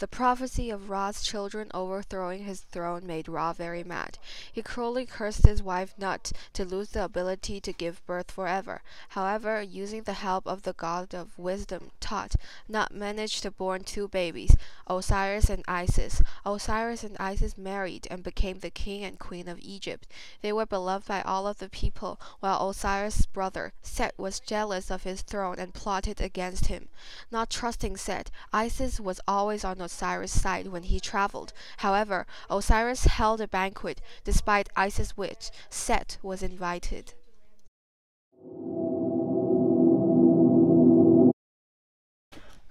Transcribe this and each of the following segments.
The prophecy of Ra's children overthrowing his throne made Ra very mad. He cruelly cursed his wife Nut to lose the ability to give birth forever. However, using the help of the god of wisdom, Tot, Nut managed to born two babies, Osiris and Isis. Osiris and Isis married and became the king and queen of Egypt. They were beloved by all of the people, while Osiris' brother, Set, was jealous of his throne and plotted against him. Not trusting Set, Isis was always on Osiris' side when he traveled. However, Osiris held a banquet. Despite Isis' wish, Set was invited.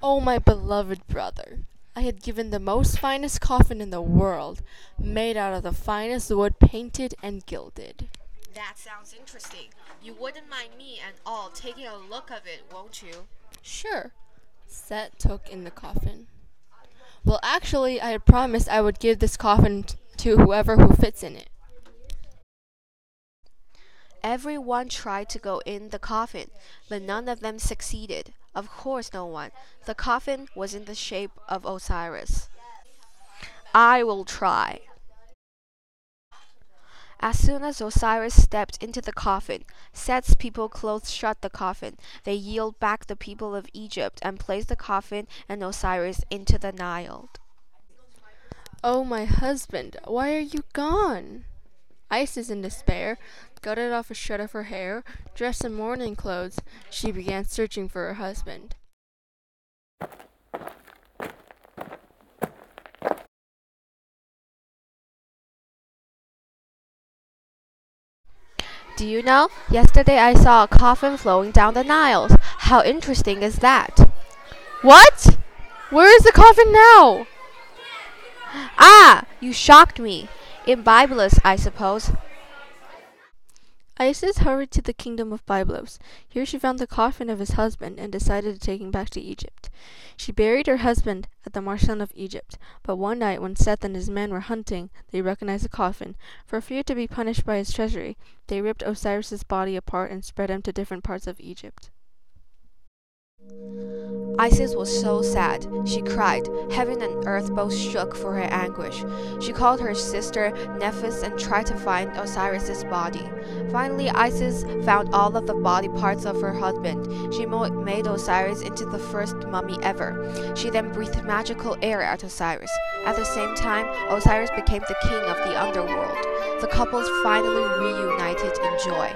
Oh, my beloved brother! I had given the most finest coffin in the world, made out of the finest wood, painted and gilded. That sounds interesting. You wouldn't mind me and all taking a look of it, won't you? Sure. Set took in the coffin. Well, actually, I had promised I would give this coffin to whoever who fits in it. Everyone tried to go in the coffin, but none of them succeeded. Of course, no one. The coffin was in the shape of Osiris. I will try. As soon as Osiris stepped into the coffin, Set's people closed shut the coffin. They yielded back the people of Egypt and placed the coffin and Osiris into the Nile. Oh, my husband, why are you gone? Isis, in despair, gutted off a shred of her hair, dressed in mourning clothes, she began searching for her husband. Do you know? Yesterday I saw a coffin flowing down the Nile. How interesting is that? What? Where is the coffin now? Ah, you shocked me. In Byblos, I suppose. Isis hurried to the kingdom of Byblos. Here she found the coffin of his husband and decided to take him back to Egypt. She buried her husband at the Marsan of Egypt, but one night when Seth and his men were hunting, they recognized the coffin. For fear to be punished by his treachery, they ripped Osiris's body apart and spread him to different parts of Egypt. Isis was so sad. She cried. Heaven and earth both shook for her anguish. She called her sister Nephthys and tried to find Osiris's body. Finally, Isis found all of the body parts of her husband. She made Osiris into the first mummy ever. She then breathed magical air at Osiris. At the same time, Osiris became the king of the underworld. The couples finally reunited in joy.